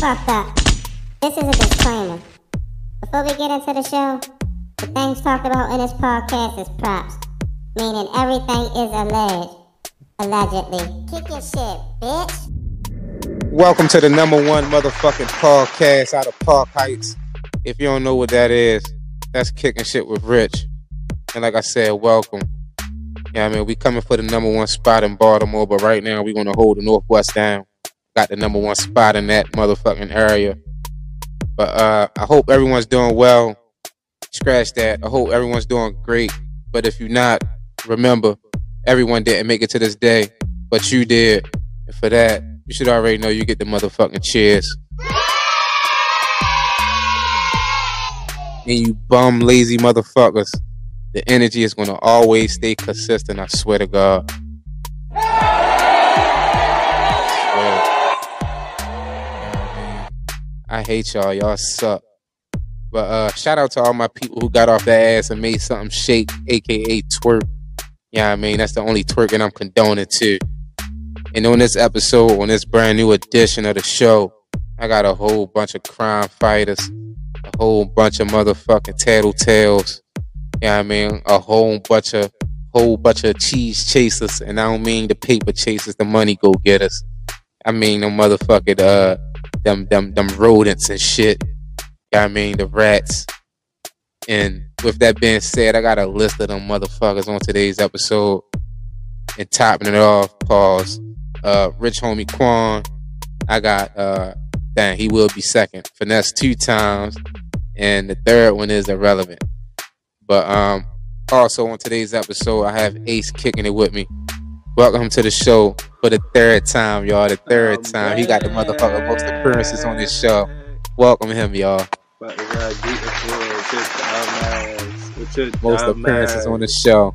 fucked up. This is a disclaimer. Before we get into the show, the things talked about in this podcast is props, meaning everything is alleged. Allegedly. Kick your shit, bitch. Welcome to the number one motherfucking podcast out of Park Heights. If you don't know what that is, that's kicking shit with Rich. And like I said, welcome. Yeah, I mean, we coming for the number one spot in Baltimore, but right now we're gonna hold the Northwest down. Got the number one spot in that motherfucking area. But uh I hope everyone's doing well. Scratch that. I hope everyone's doing great. But if you're not, remember, everyone didn't make it to this day, but you did. And for that, you should already know you get the motherfucking cheers. And you bum lazy motherfuckers the energy is to always stay consistent. I swear to God. I hate y'all. Y'all suck. But uh, shout out to all my people who got off their ass and made something shake, aka twerk. Yeah, I mean that's the only twerking I'm condoning too. And on this episode, on this brand new edition of the show, I got a whole bunch of crime fighters, a whole bunch of motherfucking tattletales, yeah, I mean, a whole bunch of whole bunch of cheese chasers, and I don't mean the paper chasers, the money go getters. I mean the motherfucking uh them them them rodents and shit. I mean the rats. And with that being said, I got a list of them motherfuckers on today's episode. And topping it off, pause. Uh Rich Homie Quan. I got uh dang, he will be second. Finesse two times. And the third one is irrelevant. But um, also on today's episode, I have Ace kicking it with me. Welcome to the show for the third time, y'all. The third oh, time. He got the motherfucker most appearances on this show. Welcome him, y'all. Most appearances on the show.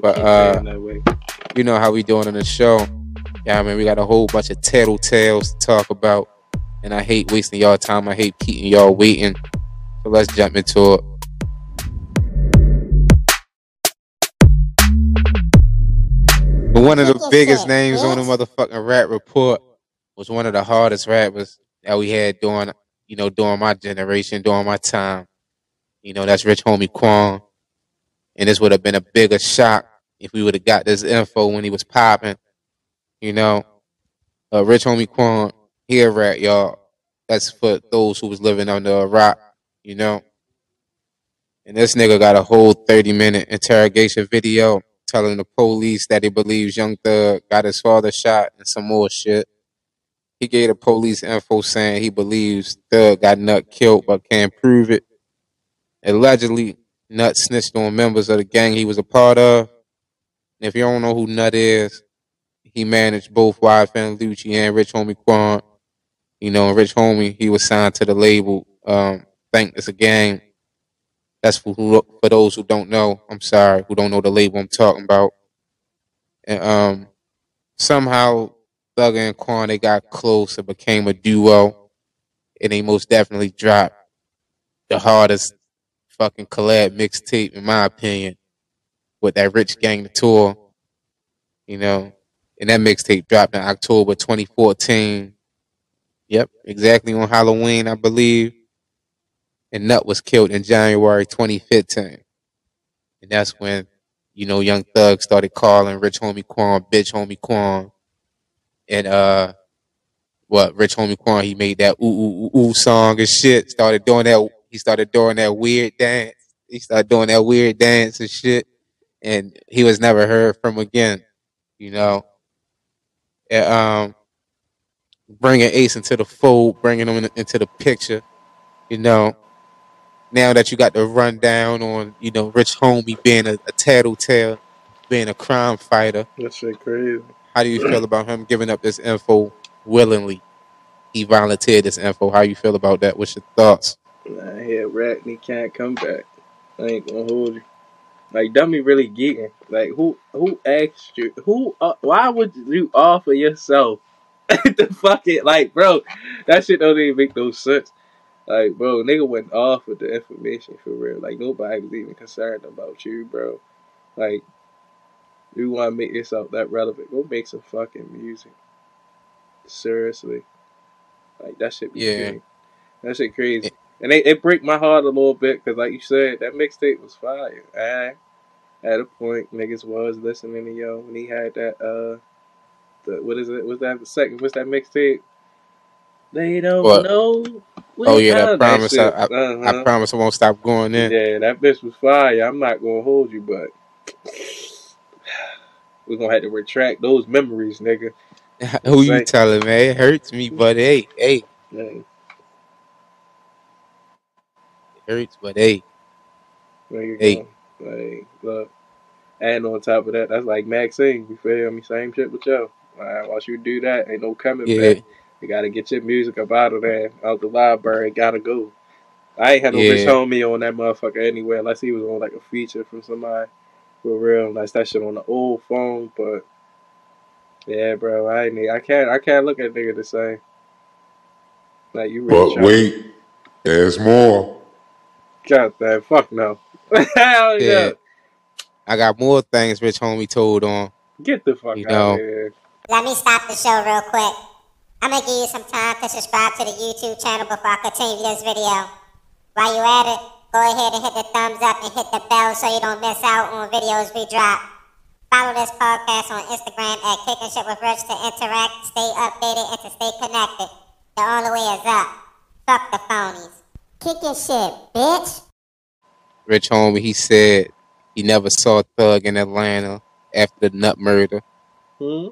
But uh, you know how we doing on the show. Yeah, I mean we got a whole bunch of tattletales to talk about. And I hate wasting y'all time. I hate keeping y'all waiting. So let's jump into it. But one of the biggest names on the motherfucking rap report was one of the hardest rappers that we had during, you know, during my generation, during my time. You know, that's Rich Homie Quan. And this would have been a bigger shock if we would have got this info when he was popping. You know, uh, Rich Homie Quan, he a rat, y'all. That's for those who was living under a rock, you know. And this nigga got a whole 30 minute interrogation video telling the police that he believes Young Thug got his father shot and some more shit. He gave the police info saying he believes Thug got Nut killed but can't prove it. Allegedly, Nut snitched on members of the gang he was a part of. And if you don't know who Nut is, he managed both Fan Lucci and Rich Homie Quan. You know, Rich Homie, he was signed to the label. Um, Think It's a Game that's for who, for those who don't know. I'm sorry, who don't know the label I'm talking about. And um, somehow Thug and Quan they got close and became a duo, and they most definitely dropped the hardest fucking collab mixtape in my opinion with that Rich Gang tour. You know, and that mixtape dropped in October 2014. Yep, exactly on Halloween, I believe and Nut was killed in January 2015. And that's when, you know, Young Thug started calling Rich Homie Quan, Bitch Homie Quan. And, uh, what, Rich Homie Quan, he made that ooh, ooh, ooh, ooh song and shit. Started doing that, he started doing that weird dance. He started doing that weird dance and shit. And he was never heard from again, you know. And, um, bringing Ace into the fold, bringing him in, into the picture, you know now that you got the rundown on, you know, Rich Homie being a, a tattletale, being a crime fighter. That shit crazy. How do you feel about him giving up this info willingly? He volunteered this info. How you feel about that? What's your thoughts? Nah, he a rat and he can't come back. I ain't gonna hold you. Like dummy really getting like who who asked you who uh, why would you offer yourself the fucking like bro that shit don't even make no sense. Like, bro, nigga went off with the information for real. Like, nobody was even concerned about you, bro. Like, you want to make yourself that relevant? Go make some fucking music. Seriously. Like that shit be Yeah. crazy. That shit crazy. And it, it break my heart a little bit because, like you said, that mixtape was fire. I, at a point, niggas was listening to yo when he had that uh, the what is it? Was that the second? What's that mixtape? They don't What? know. Oh yeah, that promise. I. I, Uh-huh. I promise I won't stop going in. Yeah, that bitch was fire. I'm not gonna hold you, but we're gonna have to retract those memories, nigga. Who you Say- telling, man? It hurts me, but hey, hey, Man, it hurts, but hey, Hey. go. Like, look. And on top of that, that's like Maxine. You feel me? Same shit with yo. Like, once you do that, ain't no coming yeah, back. You gotta get your music up out of there, out the library. Gotta go. I ain't had no Yeah. Rich Homie on that motherfucker anyway, unless he was on like a feature from somebody for real. Unless that shit on the old phone, but yeah, bro, I ain't. I can't. I can't look at nigga the same. Like you really But trying. wait, there's more. God damn, fuck no. Hell yeah. yeah. I got more things Rich Homie told on. Get the fuck You out know. of here. Let me stop the show real quick. I'm gonna give you some time to subscribe to the YouTube channel before I continue this video. While you at it, go ahead and hit the thumbs up and hit the bell so you don't miss out on videos we drop. Follow this podcast on Instagram at Kicking Shit with Rich to interact, stay updated, and to stay connected. The only way is up. Fuck the phonies. Kicking shit, bitch. Rich Homie, he said he never saw Thug in Atlanta after the Nut murder. Hmm?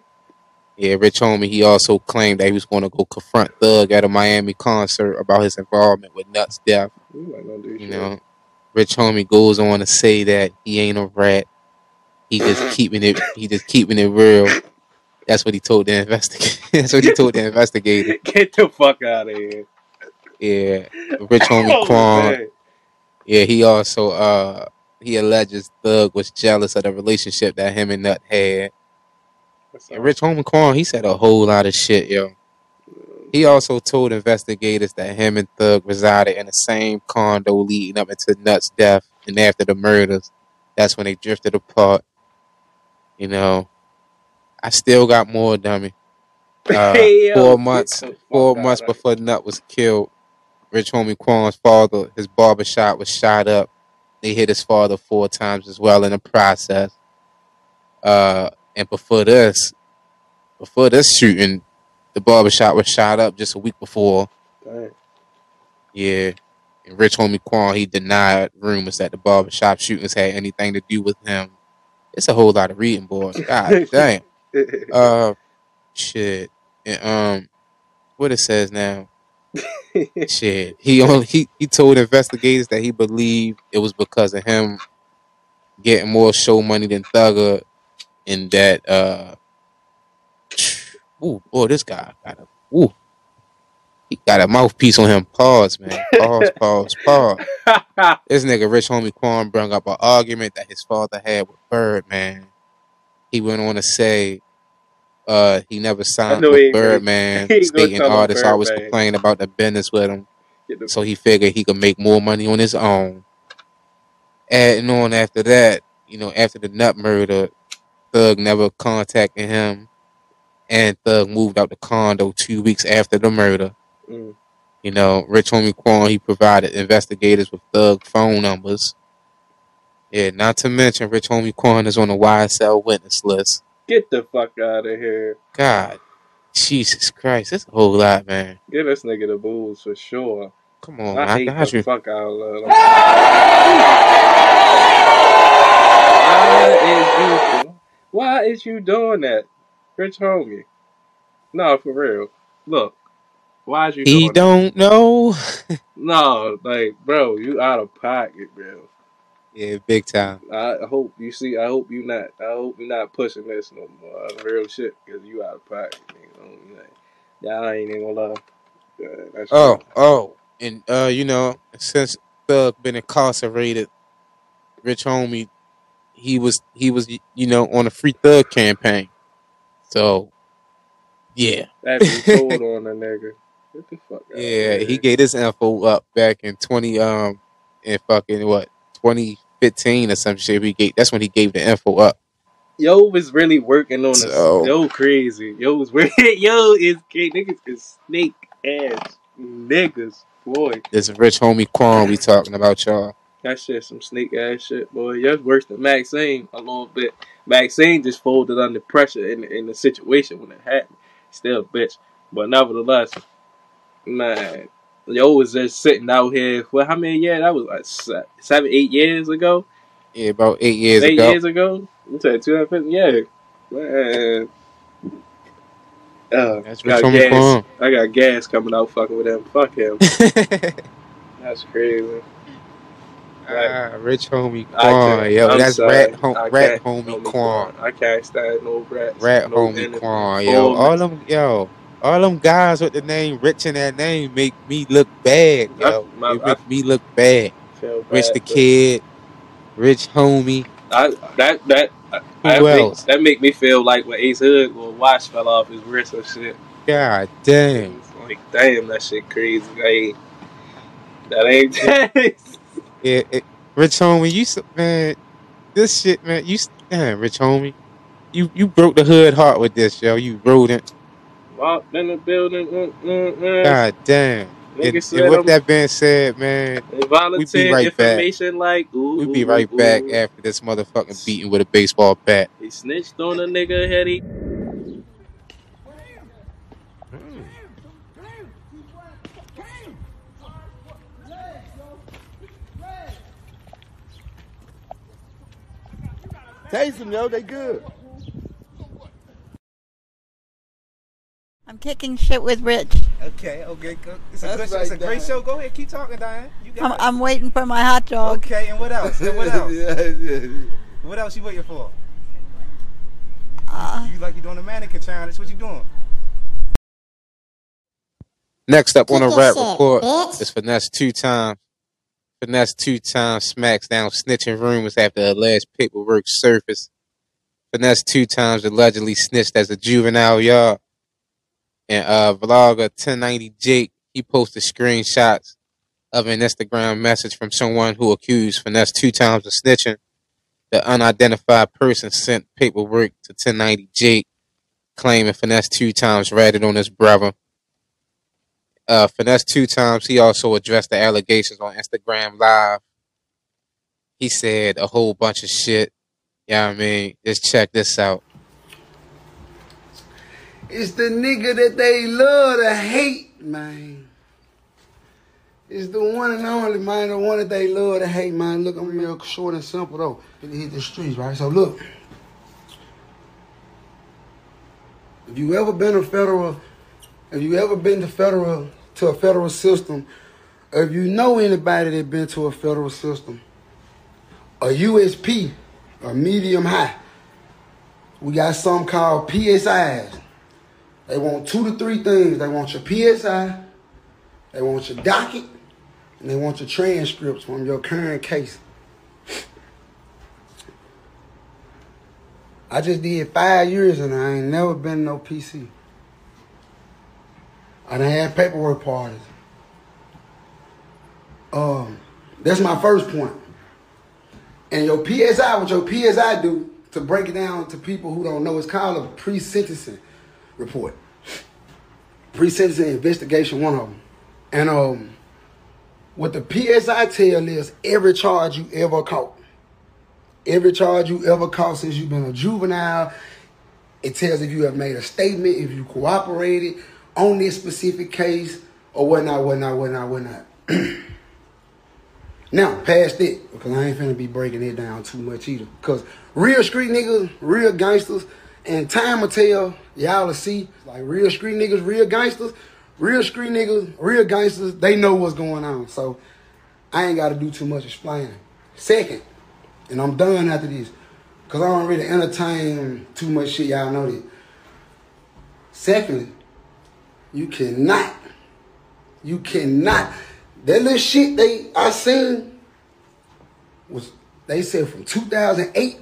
Yeah, Rich Homie, he also claimed that he was going to go confront Thug at a Miami concert about his involvement with Nut's death. You might not do You shit. know, Rich Homie goes on to say that he ain't a rat. He just keeping it. He just keeping it real. That's what he told the investigator. That's what he told the investigator. Get the fuck out of here. Yeah, Rich Homie Oh, Quan. man. Yeah, he also uh he alleges Thug was jealous of the relationship that him and Nut had. And. Rich Homie Quan, he said a whole lot of shit, yo. He also told investigators that him and Thug resided in the same condo leading up into Nut's death and after the murders. That's when they drifted apart. You know, I still got more, dummy. Uh, Hey, four months, four months before Nut was killed, Rich Homie Quan's father, his barber shop was shot up. They hit his father four times as well in the process. Uh, and before this, before this shooting, the barbershop was shot up just a week before. Damn. Yeah. And Rich Homie Quan, he denied rumors that the barbershop shootings had anything to do with him. It's a whole lot of reading, boy. God damn. Uh, shit. And, um, what it says now? Shit. He only he, he told investigators that he believed it was because of him getting more show money than Thugger, and that uh, ooh, boy, this guy got a ooh, he got a mouthpiece on him. Pause, man. Pause, pause, pause. This nigga Rich Homie Quan brought up an argument that his father had with Birdman. He went on to say uh, he never signed with he ain't gonna- Birdman, he ain't gonna stating artists always Birdman. complain about the business with him. So he figured he could make more money on his own. Adding on after that, you know, after the nut murder, Thug never contacted him. And Thug moved out the condo two weeks after the murder. Mm. You know, Rich Homie Quan, he provided investigators with Thug phone numbers. Yeah, not to mention Rich Homie Quan is on the YSL witness list. Get the fuck out of here. God, Jesus Christ, that's a whole lot, man. Give this nigga the booze for sure. Come on, I man. I hate got the you. fuck out of him. Why is you why is you doing that? Rich homie. No, for real. Look. Why is you He doing don't know. No, like, bro, you out of pocket, bro. Yeah, big time. I hope you see. I hope you not. I hope you're not pushing this no more. Uh, real shit, because you out of pocket. You know? like, y'all ain't even gonna love. Oh, oh, and uh, you know, since Thug been incarcerated, Rich Homie, he was he was you know on a free Thug campaign. So, yeah, That's what told on the nigga. Get the fuck out. yeah, he gave his info up back in twenty um in fucking what twenty fifteen or some shit. He gave that's when he gave the info up. Yo was really working on this. So- Yo crazy. Yo was working. Yo is. Niggas is snake ass niggas, boy. This rich homie Quan we talking about y'all. That shit some sneak ass shit, boy. That's worse than Maxine a little bit. Maxine just folded under pressure in in the situation when it happened. Still bitch. But nevertheless, man, yo was just sitting out here for how many years? That was like seven, eight years ago. Yeah, about eight years eight ago. years ago. You said two thousand yeah. Man. Uh, That's got gas. I got gas coming out fucking with him. Fuck him. That's crazy. Ah, rich homie I Quan. Yo, I'm that's sorry. rat, hom- rat homie Quan. I can't stand no rats. Rat no homie. Quan. Yo, all them yo, all them guys with the name Rich in that name make me look bad. Yo, I- my- they make me look bad. Feel Rich the kid, Rich homie. I, that that that make, that make me feel like when Ace Hood, well, watch fell off his wrist or shit. God damn. Like, damn, that shit crazy. Like, that ain't Yeah, it, Rich homie, you man, this shit, man, you damn, Rich homie, you you broke the hood heart with this, yo. You rodent. walked in the building. Mm, mm, mm. God damn. Nigga And, said and with that being said, man, and volunteer right back. information like, ooh, we'll be right ooh, back ooh. after this motherfucking beating with a baseball bat. He snitched on a nigga, had he? Taste them, yo. They good. I'm kicking shit with Rich. Okay, okay, go. It's a, That's good, it's a great Diane. show. Go ahead, keep talking, Diane. You I'm, got it. I'm waiting for my hot dog. Okay, and what else? And what else? yeah, yeah. What else you waiting for? Uh, You like you doing the mannequin challenge? What you doing? Next up on Kick the your rap report bitch. is Finesse two times. Finesse two times smacks down snitching rumors after alleged paperwork surfaced. Finesse two times allegedly snitched as a juvenile, y'all. And uh vlogger 1090 Jake, he posted screenshots of an Instagram message from someone who accused Finesse two times of snitching. The unidentified person sent paperwork to 1090 Jake, claiming Finesse two times ratted on his brother uh, finesse two times. He also addressed the allegations on Instagram Live. He said a whole bunch of shit. Yeah, I mean, just check this out. It's the nigga that they love to hate, man. It's the one and only, man. The one that they love to hate, man. Look, I'm real short and simple, though. Finna hit the streets, right? So, look. If you ever been a federal, if you ever been to federal, to a federal system, if you know anybody that been to a federal system, a USP, a medium high, we got something called PSIs. They want two to three things. They want your PSI, they want your docket, and they want your transcripts from your current case. I just did five years and I ain't never been no PC. I done had paperwork parties. Um, that's my first point. And your PSI, what your PSI do to break it down to people who don't know, it's called a pre-sentencing report. Pre-sentencing investigation, one of them. And um, what the PSI tell is every charge you ever caught, every charge you ever caught since you've been a juvenile, it tells if you have made a statement, if you cooperated on this specific case, or whatnot, whatnot, whatnot, whatnot. Now, past it, because I ain't finna be breaking it down too much either. Because real street niggas, real gangsters, and time will tell, y'all will see, like real street niggas, real gangsters, real street niggas, real gangsters, they know what's going on. So I ain't got to do too much explaining. Second, and I'm done after this, because I don't really entertain too much shit, y'all know that. Secondly, you cannot, you cannot, that little shit they I seen was they said from 2008.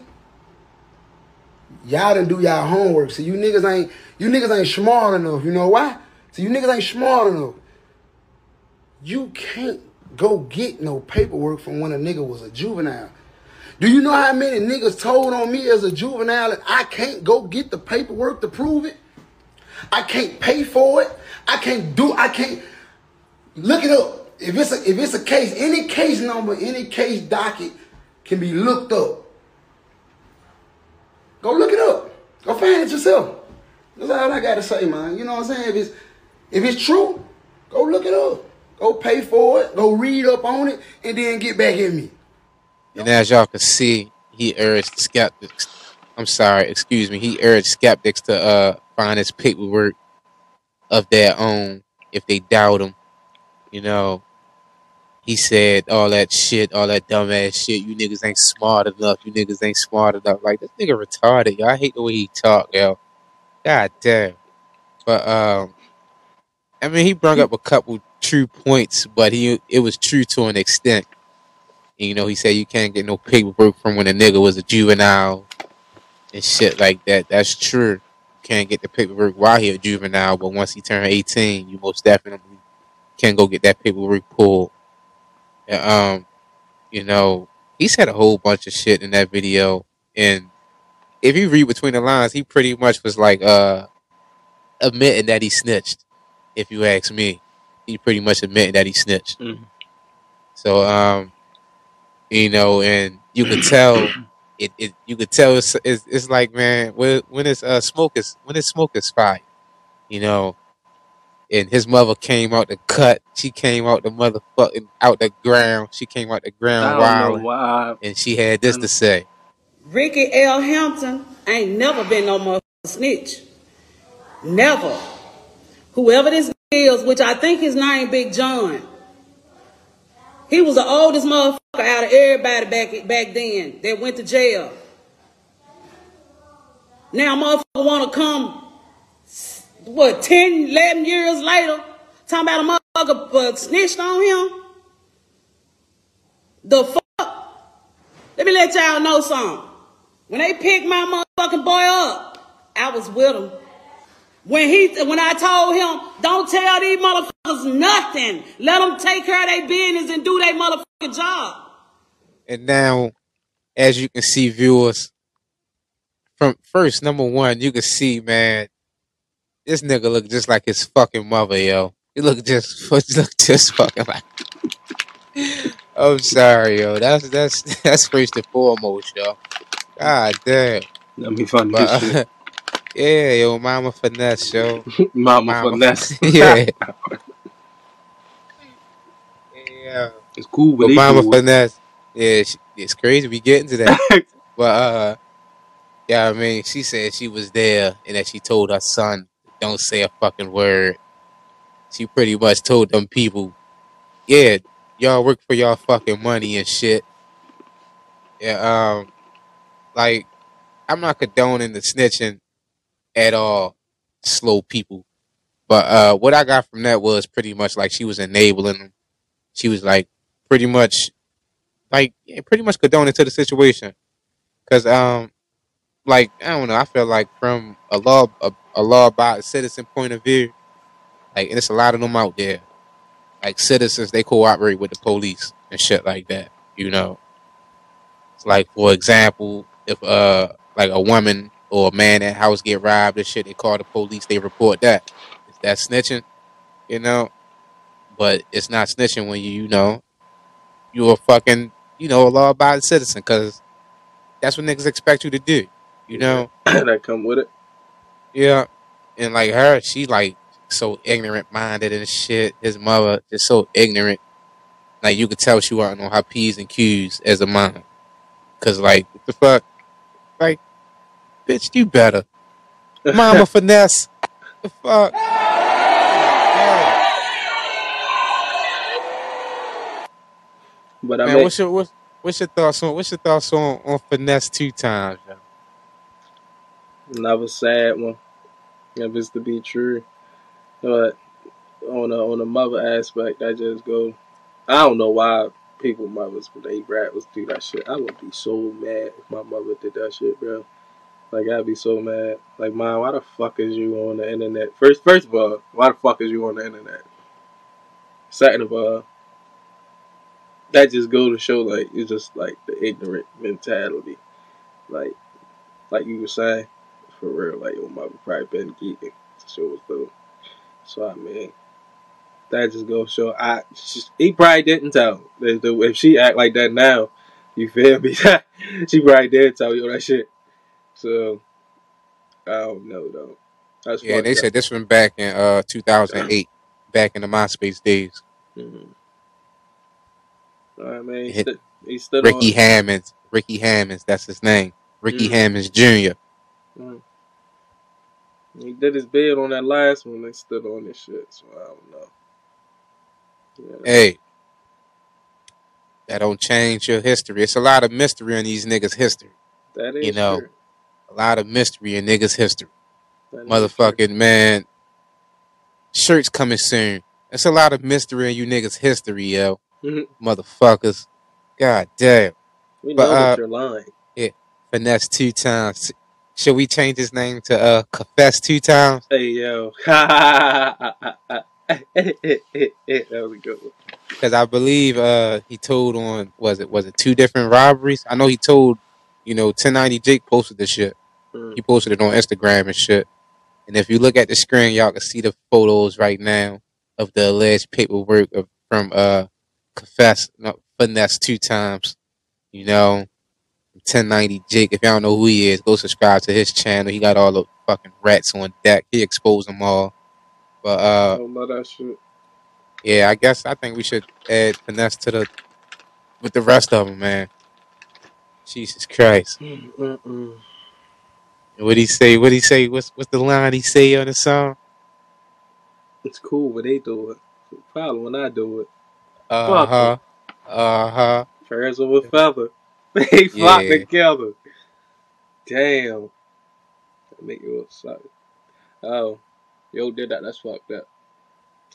Y'all didn't do y'all homework. So you niggas ain't you niggas ain't smart enough. You know why? So you niggas ain't smart enough. You can't go get no paperwork from when a nigga was a juvenile. Do you know how many niggas told on me as a juvenile I can't go get the paperwork to prove it? I can't pay for it. I can't do. I can't look it up. If it's a if it's a case, any case number, any case docket can be looked up. Go look it up. Go find it yourself. That's all I gotta say, man. You know what I'm saying? If it's if it's true, go look it up. Go pay for it. Go read up on it, and then get back at me. And as y'all can see, he urged skeptics. I'm sorry, excuse me. He urged skeptics to uh find his paperwork of their own if they doubt him. You know, he said all that shit, all that dumbass shit. You niggas ain't smart enough. You niggas ain't smart enough. Like this nigga retarded. I hate the way he talk, yo. God damn. But um, I mean, he brought up a couple true points, but he it was true to an extent. You know, he said you can't get no paperwork from when a nigga was a juvenile and shit like that. That's true. Can't get the paperwork while he a juvenile, but once he turned 18, you most definitely can go get that paperwork pulled. And, um, you know, he said a whole bunch of shit in that video, and if you read between the lines, he pretty much was like uh admitting that he snitched. If you ask me, he pretty much admitted that he snitched. Mhm. So um, you know, and you could tell it. it you could tell it's, it's it's like man, when when it's uh smoke is when it's smoke is fire, you know. And his mother came out the cut. She came out the motherfucking out the ground. She came out the ground don't wild, and she had this to say. Ricky L. Hampton ain't never been no motherfucking snitch. Never. Whoever this is, which I think his name Big John, he was the oldest motherfucker out of everybody back back then that went to jail. Now motherfucker wanna come, what, 10, 11 years later, talking about a motherfucker uh, snitched on him? The fuck? Let me let y'all know something. When they picked my motherfucking boy up, I was with him. When he, when I told him, don't tell these motherfuckers nothing. Let them take care of their business and do their motherfucking job. And now, as you can see, viewers, from first number one, you can see, man, this nigga look just like his fucking mother, yo. He look just look just fucking like. I'm sorry, yo. That's that's that's first and foremost, yo. God damn. Let me find But as shit. uh, yeah, yo, Mama finesse, yo. Mama Mama finesse. yeah. yeah. It's cool, but But Mama cool. finesse, yeah, she, it's crazy. We getting to that. But uh, yeah, I mean, she said she was there and that she told her son, "Don't say a fucking word." She pretty much told them people, "Yeah, y'all work for y'all fucking money and shit." Yeah, um, like I'm not condoning the snitching at all, slow people. But uh, what I got from that was pretty much like she was enabling them. She was like pretty much, like pretty much condoning to the situation. Cause um, like I don't know, I feel like from a law a, a law abiding citizen point of view, like and there's a lot of them out there, like citizens they cooperate with the police and shit like that. You know, it's like for example, if uh like a woman or a man at house get robbed and shit, they call the police, they report that. that. Is that snitching? You know, but it's not snitching when you you know you're a fucking you know a law abiding citizen because that's what niggas expect you to do. You know. that come with it. Yeah, and like her, she like so ignorant minded and shit. His mother just so ignorant. Like you could tell she wasn't on her p's and q's as a mom. Cause like what the fuck, bitch, you better, mama finesse. The fuck. But I Man, mean, what's your what's, what's your thoughts on what's your thoughts on on finesse two times? yo? another sad one. If it's to be true, but on a on a mother aspect, I just go. I don't know why people mothers when they rappers do that shit. I would be so mad if my mother did that shit, bro. Like I'd be so mad. Like, mom, why the fuck is you on the internet? First, first of all, why the fuck is you on the internet? Second of all, that just go to show like it's just like the ignorant mentality. Like, like you were saying, for real. Like your mother probably been geeking to show as though So I mean, that just goes show. I she, he probably didn't tell. If, if she act like that now, you feel me? she probably did tell you that shit. So I don't know though. That's Yeah, they fucked said this one back in uh 2008, back in the MySpace days. up. Mhm. I mean, he he stood Ricky on. Hammonds. Ricky Hammonds, that's his name. Ricky Mm. Hammonds Jr. Mm. He did his bid on that last one. They stood on this shit. So I don't know. Yeah, Hey, that don't change your history. It's a lot of mystery in these niggas' history. that is You know, true. A lot of mystery in niggas' history. That Motherfucking man, shirts coming soon. It's a lot of mystery in you niggas' history, yo. Motherfuckers. God damn. we know But that uh, you're lying. yeah, finesse two times. Should we change his name to uh confess two times? Hey yo. that was a good. Because I believe uh he told on was it was it two different robberies? I know he told, you know, 1090 Jake posted this shit. Mm. He posted it on Instagram and shit. And if you look at the screen, y'all can see the photos right now of the alleged paperwork of, from uh confess no, finesse two times. You know, 1090 Jake. If y'all don't know who he is, go subscribe to his channel. He got all the fucking rats on deck. He exposed them all. But uh, I that shit. yeah, I guess I think we should add finesse to the with the rest of them, man. Jesus Christ. Mm-mm. What he say? What he say? What's what's the line he say on the song? It's cool when they do it. It's a problem when I do it. Uh huh. Uh huh. Birds of a feather. They flock Yeah. together. Damn. That make you upset. Oh. Yo did that. That's fucked up.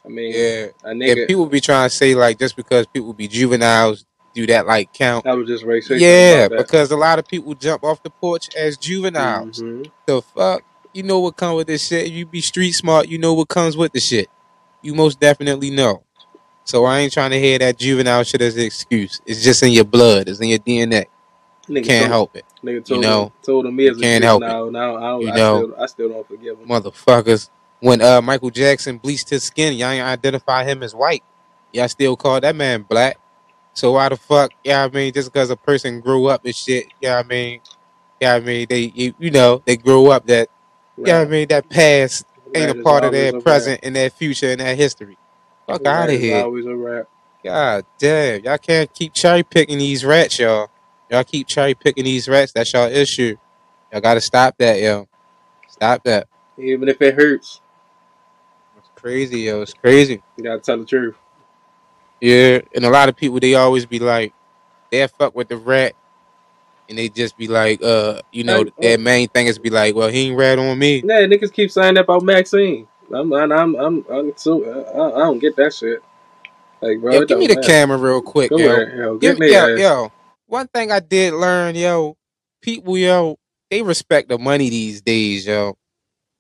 I mean, Yeah. a And people be trying to say like just because people be juveniles do that like count. I was just racist. Yeah, because a lot of people jump off the porch as juveniles. Mhm. The fuck, you know what comes with this shit. If you be street smart, you know what comes with the shit. You most definitely know. So I ain't trying to hear that juvenile shit as an excuse. It's just in your blood. It's in your DNA. Nigga Can't told, help it. Nigga told, know, told him me you as a can't help it. now, now I, don't, You I, know. still, I still don't forgive him. Motherfuckers. When uh Michael Jackson bleached his skin, y'all ain't identify him as white. Y'all still call that man black. So why the fuck, yeah, I mean, just because a person grew up and shit, yeah, I mean, yeah, I mean, they, you, you know, they grow up that, yeah, I mean, that past ain't a part of their present and their future and their history. Fuck out of here. always a rap. God damn, y'all can't keep cherry picking these rats, y'all. Y'all keep cherry picking these rats. That's y'all issue. Y'all gotta stop that, yo. Stop that. Even if it hurts, It's crazy, yo. It's crazy. you gotta tell the truth. Yeah, and a lot of people they always be like, they fuck with the rat, and they just be like, uh, you know, Hey, their main thing is be like, well, he ain't rat on me. Yeah, niggas keep saying that about Maxine. I'm, I'm, I'm, I'm, I'm so, I, I don't get that shit. Like, bro, Yo, give me the matter. camera real quick, Go yo. ahead, yo. Give me, me yo, ass. yo. One thing I did learn, yo, people, yo, they respect the money these days, yo.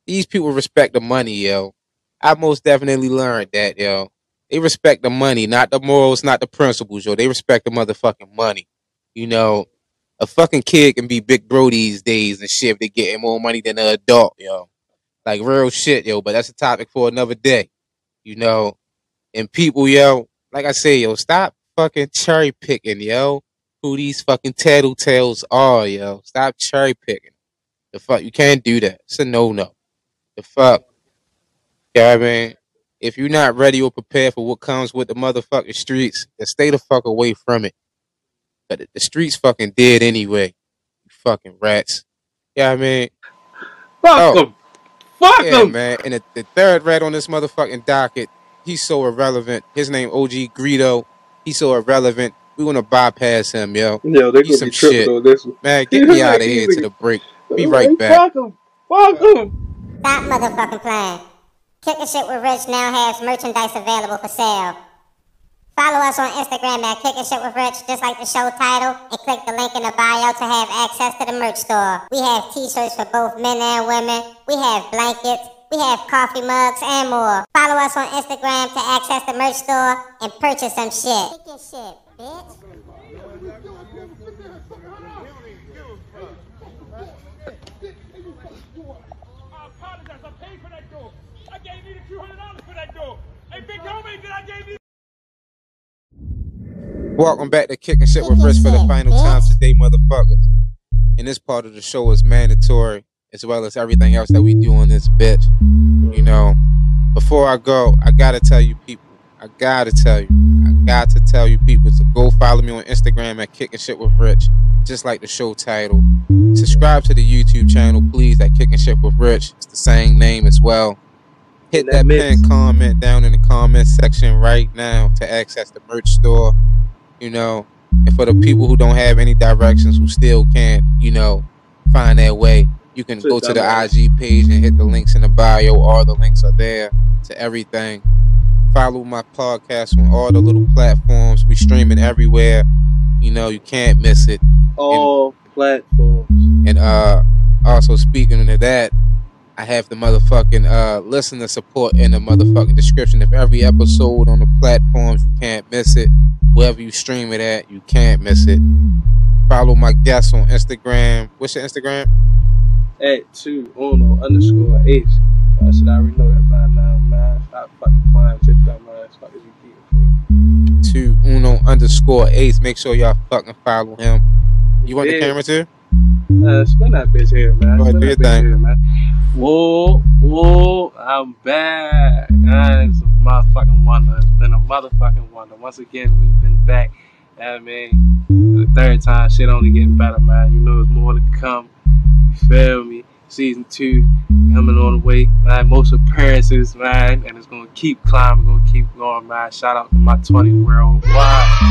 These people respect the money, yo. I most definitely learned that, yo. They respect the money, not the morals, not the principles, yo. They respect the motherfucking money. You know, a fucking kid can be big bro these days and shit if they getting more money than an adult, yo. Like real shit, yo. But that's a topic for another day. You know, and people, yo, like I say, yo, stop fucking cherry picking, yo. Who these fucking tattletales are, yo. Stop cherry picking. The fuck, you can't do that. It's a no no. The fuck. You know I mean? If you're not ready or prepared for what comes with the motherfucking streets, then stay the fuck away from it. But the streets fucking dead anyway. You fucking rats. Yeah, you know I mean, Fuck Oh. them. Fuck yeah, them. man. And the, the third rat on this motherfucking docket, he's so irrelevant. His name OG Greedo. He's so irrelevant. We want to bypass him, yo. Yo, they Eat gonna some be tripping shit. on this one. Man, get me out of here to the break. Be right back. Fuck them. Fuck them. Stop motherfucking playing. Kicking Shit with Rich now has merchandise available for sale. Follow us on Instagram at Kicking Shit with Rich, just like the show title, and click the link in the bio to have access to the merch store. We have t-shirts for both men and women. We have blankets. We have coffee mugs and more. Follow us on Instagram to access the merch store and purchase some shit. Kick shit, bitch. I apologize. I paid for that door. I gave you the two hundred dollars. Welcome back to Kicking Shit with Rich for the final time today, motherfuckers. And this part of the show is mandatory, as well as everything else that we do on this bitch. You know, before I go, I gotta tell you people, I gotta tell you, I got to tell you people to go follow me on Instagram at Kicking Shit with Rich, just like the show title. Subscribe to the YouTube channel, please, at Kicking Shit with Rich. It's the same name as well. Hit that pin comment down in the comment section right now to access the merch store. You know, and for the people who don't have any directions, who still can't, you know, find their way, you can go to the IG page and hit the links in the bio. All the links are there to everything. Follow my podcast on all the little platforms. We streaming everywhere. You know, you can't miss it. All platforms. And uh also speaking of that, I have the motherfucking uh listener support in the motherfucking description of every episode on the platforms. You can't miss it. Wherever you stream it at, you can't miss it. Follow my guests on Instagram. What's your Instagram? At two uno underscore H. I should already know that by now, man. Stop fucking playing with dumb ass. Fuck is you Two Uno underscore Ace. Make sure y'all fucking follow him. You want the Yeah. camera too? Uh, spin that bitch here, man. Go ahead, do your thing. here, man. Whoa, whoa, I'm back. Man, it's a motherfucking wonder. It's been a motherfucking wonder. Once again, we've been back. I mean, the third time, shit only getting better, man. You know, there's more to come. You feel me? Season two coming on the way, man. Most appearances, man, and it's gonna keep climbing, gonna keep going, man. Shout out to my 20 worldwide,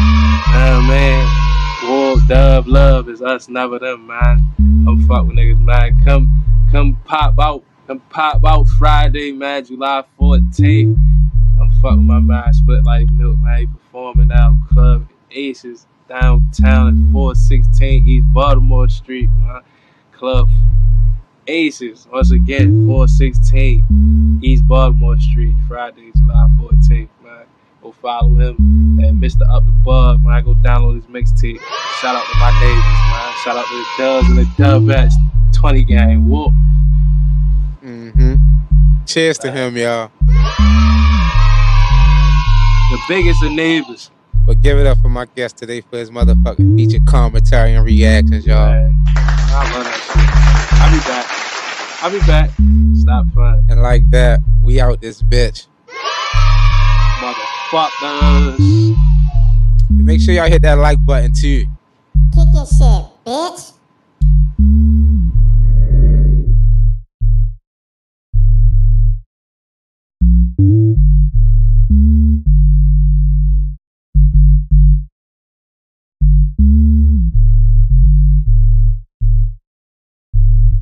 man, man. War, dub, love is us, never them, man. I'm fuck with niggas, man. Come, come pop out, come pop out Friday, man, July 14th. I'm fuck with my man, split like milk, man. Performing out Club Aces downtown at 416 East Baltimore Street, man. Club Aces, once again, 416 East Baltimore Street, Friday, July 14th, man. Go follow him and Mr. Up the Bug, when I Go download his mixtape. Shout out to my neighbors, man. Shout out to the Dubs and the Dubettes 20 gang. Whoop. Mm-hmm. Cheers to him, y'all. The biggest of neighbors. But give it up for my guest today for his motherfucking feature commentary and reactions, y'all. I love that shit. I'll be back. I'll be back. Stop playing. And like that, we out this bitch. Motherfuckers. Make sure y'all hit that like button too. Kick your shit, bitch.